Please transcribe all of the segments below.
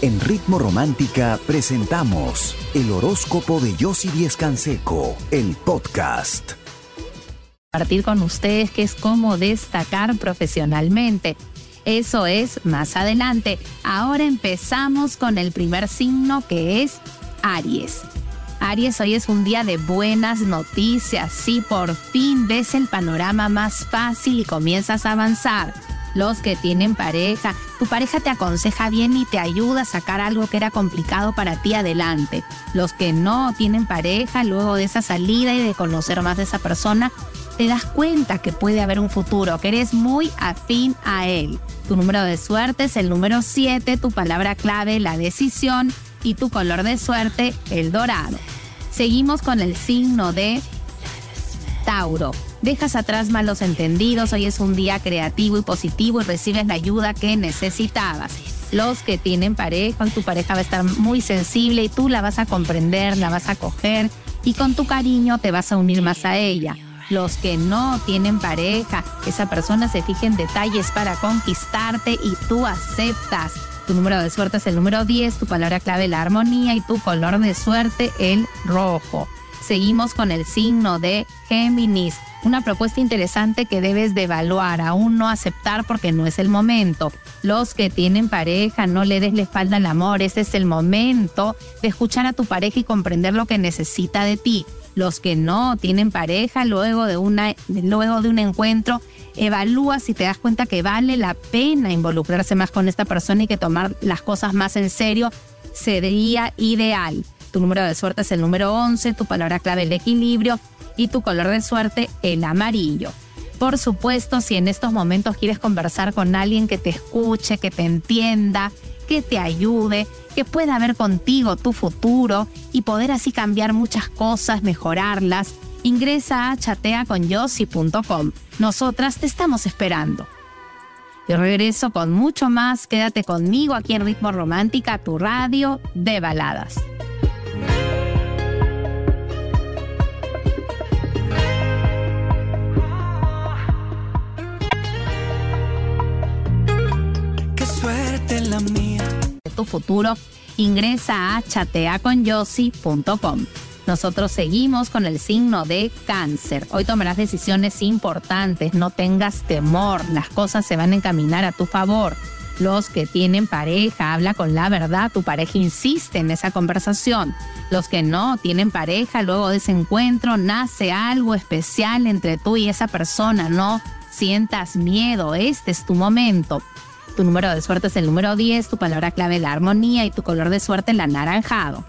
En Ritmo Romántica presentamos el horóscopo de Yossi Díez Canseco, el podcast. Compartir con ustedes que es cómo destacar profesionalmente. Eso es más adelante. Ahora empezamos con el primer signo que es Aries. Aries, hoy es un día de buenas noticias. Sí, por fin ves el panorama más fácil y comienzas a avanzar los que tienen pareja. Tu pareja te aconseja bien y te ayuda a sacar algo que era complicado para ti adelante. Los que no tienen pareja, luego de esa salida y de conocer más de esa persona, te das cuenta que puede haber un futuro, que eres muy afín a él. Tu número de suerte es el número 7, tu palabra clave, la decisión y tu color de suerte, el dorado. Seguimos con el signo de Tauro. Dejas atrás malos entendidos, hoy es un día creativo y positivo y recibes la ayuda que necesitabas. Los que tienen pareja, tu pareja va a estar muy sensible y tú la vas a comprender, la vas a coger y con tu cariño te vas a unir más a ella. Los que no tienen pareja, esa persona se fija en detalles para conquistarte y tú aceptas. Tu número de suerte es el número 10, tu palabra clave la armonía y tu color de suerte el rojo. Seguimos con el signo de Géminis una propuesta interesante que debes de evaluar, aún no aceptar porque no es el momento. Los que tienen pareja, no le des la espalda al amor, ese es el momento de escuchar a tu pareja y comprender lo que necesita de ti. Los que no tienen pareja, luego de, una, luego de un encuentro, evalúa si te das cuenta que vale la pena involucrarse más con esta persona y que tomar las cosas más en serio sería ideal. Tu número de suerte es el número 11, tu palabra clave el equilibrio y tu color de suerte el amarillo. Por supuesto, si en estos momentos quieres conversar con alguien que te escuche, que te entienda, que te ayude, que pueda ver contigo tu futuro y poder así cambiar muchas cosas, mejorarlas, ingresa a chateaconyossi.com. Nosotras te estamos esperando. Yo regreso con mucho más. Quédate conmigo aquí en Ritmo Romántica, tu radio de baladas. Tu futuro, ingresa a chateaconyossi.com. Nosotros seguimos con el signo de cáncer. Hoy tomarás decisiones importantes, no tengas temor, las cosas se van a encaminar a tu favor. Los que tienen pareja, habla con la verdad, tu pareja insiste en esa conversación. Los que no tienen pareja, luego de ese encuentro nace algo especial entre tú y esa persona, no sientas miedo, este es tu momento. Tu número de suerte es el número 10, tu palabra clave la armonía y tu color de suerte el anaranjado.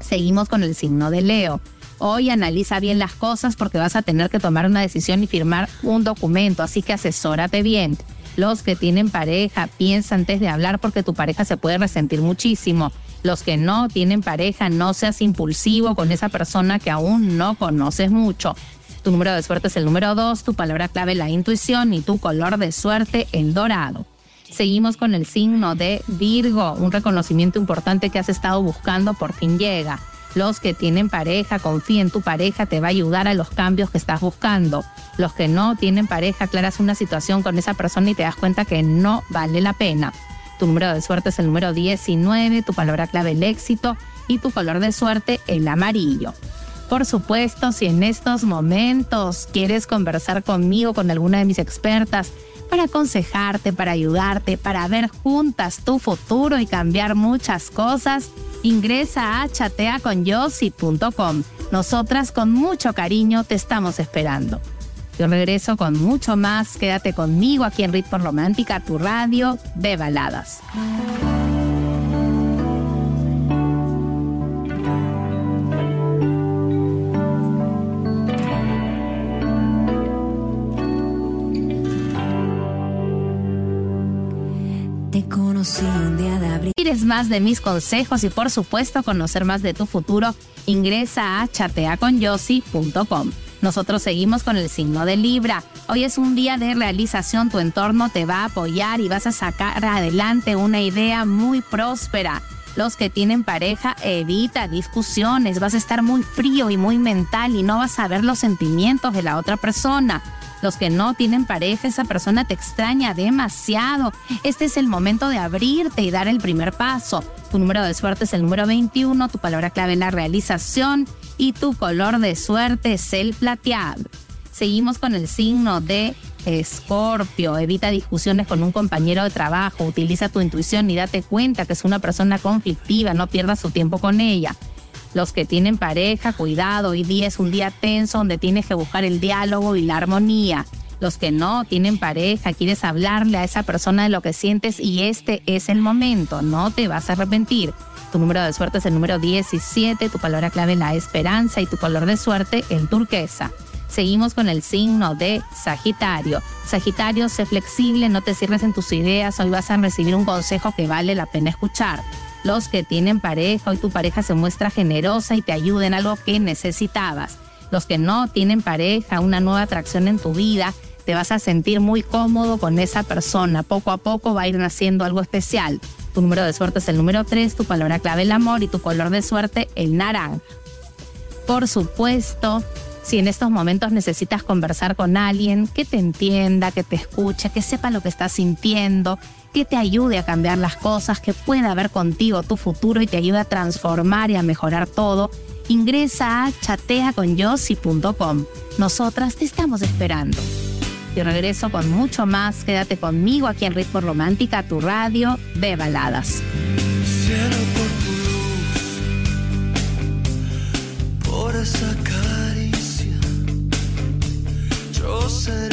Seguimos con el signo de Leo. Hoy analiza bien las cosas porque vas a tener que tomar una decisión y firmar un documento, así que asesórate bien. Los que tienen pareja, piensa antes de hablar porque tu pareja se puede resentir muchísimo. Los que no tienen pareja, no seas impulsivo con esa persona que aún no conoces mucho. Tu número de suerte es el número 2, tu palabra clave la intuición y tu color de suerte el dorado. Seguimos con el signo de Virgo, un reconocimiento importante que has estado buscando por fin llega. Los que tienen pareja, confía en tu pareja, te va a ayudar a los cambios que estás buscando. Los que no tienen pareja, aclaras una situación con esa persona y te das cuenta que no vale la pena. Tu número de suerte es el número 19, tu palabra clave el éxito y tu color de suerte el amarillo. Por supuesto, si en estos momentos quieres conversar conmigo, con alguna de mis expertas, para aconsejarte, para ayudarte, para ver juntas tu futuro y cambiar muchas cosas, ingresa a chateaconyossi.com. Nosotras con mucho cariño te estamos esperando. Yo regreso con mucho más. Quédate conmigo aquí en Ritmo Romántica, tu radio de baladas. ¿Quieres más de mis consejos y por supuesto conocer más de tu futuro? Ingresa a chateaconyossi.com. Nosotros seguimos con el signo de Libra. Hoy es un día de realización, tu entorno te va a apoyar y vas a sacar adelante una idea muy próspera. Los que tienen pareja, evita discusiones, vas a estar muy frío y muy mental y no vas a ver los sentimientos de la otra persona Los que no tienen pareja, esa persona te extraña demasiado. Este es el momento de abrirte y dar el primer paso. Tu número de suerte es el número 21, tu palabra clave es la realización y tu color de suerte es el plateado. Seguimos con el signo de Escorpio. Evita discusiones con un compañero de trabajo. Utiliza tu intuición y date cuenta que es una persona conflictiva. No pierdas su tiempo con ella. Los que tienen pareja, cuidado. Hoy día es un día tenso donde tienes que buscar el diálogo y la armonía. Los que no tienen pareja, quieres hablarle a esa persona de lo que sientes y este es el momento. No te vas a arrepentir. Tu número de suerte es el número 17, tu palabra clave la esperanza y tu color de suerte el turquesa. Seguimos con el signo de Sagitario. Sagitario, sé flexible, no te cierres en tus ideas, hoy vas a recibir un consejo que vale la pena escuchar. Los que tienen pareja, hoy tu pareja se muestra generosa y te ayuda en algo que necesitabas. Los que no tienen pareja, una nueva atracción en tu vida, te vas a sentir muy cómodo con esa persona. Poco a poco va a ir naciendo algo especial. Tu número de suerte es el número 3, tu palabra clave el amor y tu color de suerte el naranja. Por supuesto, si en estos momentos necesitas conversar con alguien que te entienda, que te escuche, que sepa lo que estás sintiendo, que te ayude a cambiar las cosas, que pueda ver contigo tu futuro y te ayude a transformar y a mejorar todo, ingresa a chateaconyossi.com. Nosotras te estamos esperando. Y regreso con mucho más. Quédate conmigo aquí en Ritmo Romántica, tu radio de baladas.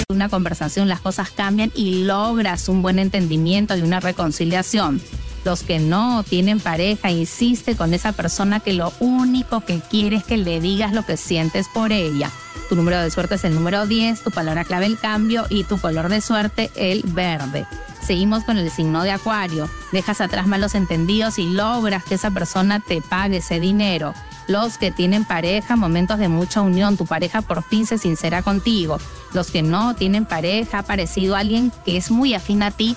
Una conversación, las cosas cambian y logras un buen entendimiento y una reconciliación. Los que no tienen pareja, insiste con esa persona que lo único que quiere es que le digas lo que sientes por ella. Tu número de suerte es el número 10, tu palabra clave el cambio y tu color de suerte el verde. Seguimos con el signo de Acuario. Dejas atrás malos entendidos y logras que esa persona te pague ese dinero los que tienen pareja, momentos de mucha unión, tu pareja por fin se sincera contigo. Los que no tienen pareja, ha aparecido alguien que es muy afín a ti,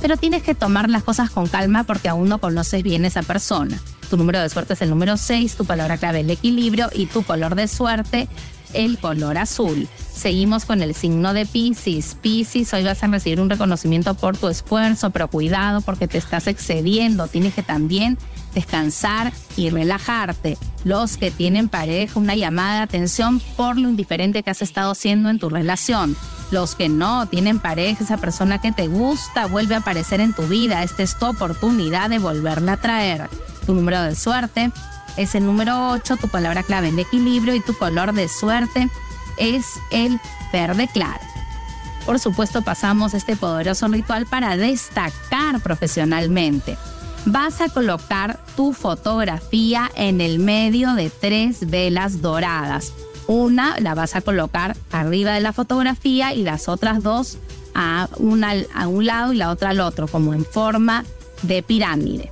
pero tienes que tomar las cosas con calma porque aún no conoces bien esa persona. Tu número de suerte es el número 6, tu palabra clave el equilibrio y tu color de suerte el color azul. Seguimos con el signo de Pisces. Pisces, hoy vas a recibir un reconocimiento por tu esfuerzo, pero cuidado porque te estás excediendo. Tienes que también descansar y relajarte. Los que tienen pareja, una llamada de atención por lo indiferente que has estado haciendo en tu relación. Los que no tienen pareja, esa persona que te gusta vuelve a aparecer en tu vida. Esta es tu oportunidad de volverla a traer. Tu número de suerte es el número 8, tu palabra clave el equilibrio y tu color de suerte es el verde claro. Por supuesto pasamos este poderoso ritual para destacar profesionalmente. Vas a colocar tu fotografía en el medio de tres velas doradas. Una la vas a colocar arriba de la fotografía y las otras dos a, una, a un lado y la otra al otro, como en forma de pirámide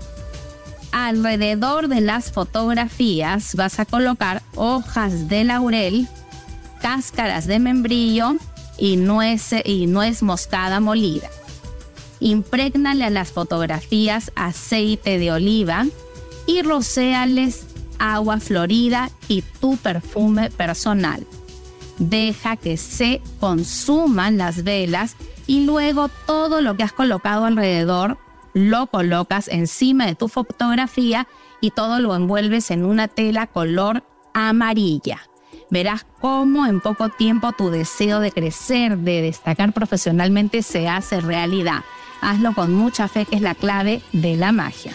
alrededor de las fotografías vas a colocar hojas de laurel, cáscaras de membrillo y nuez, y nuez moscada molida. Imprégnale a las fotografías aceite de oliva y rocéales agua florida y tu perfume personal. Deja que se consuman las velas y luego todo lo que has colocado alrededor lo colocas encima de tu fotografía y todo lo envuelves en una tela color amarilla. Verás cómo en poco tiempo tu deseo de crecer, de destacar profesionalmente se hace realidad. Hazlo con mucha fe, que es la clave de la magia.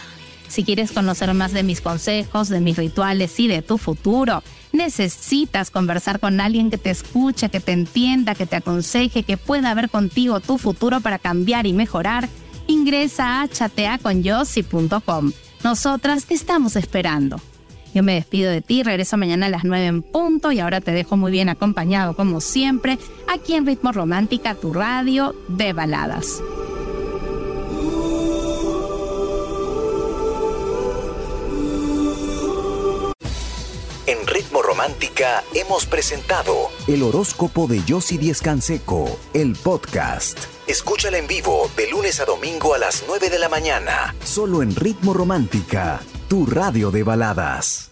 Si quieres conocer más de mis consejos, de mis rituales y de tu futuro, necesitas conversar con alguien que te escuche, que te entienda, que te aconseje, que pueda ver contigo tu futuro para cambiar y mejorar ingresa a chateaconyossi.com. Nosotras te estamos esperando. Yo me despido de ti, regreso mañana a las 9 en punto y ahora te dejo muy bien acompañado como siempre aquí en Ritmo Romántica, tu radio de baladas. En Ritmo Romántica hemos presentado el horóscopo de Yossi Díez Canseco, el podcast. Escúchala en vivo de lunes a domingo a las 9 de la mañana, solo en Ritmo Romántica, tu radio de baladas.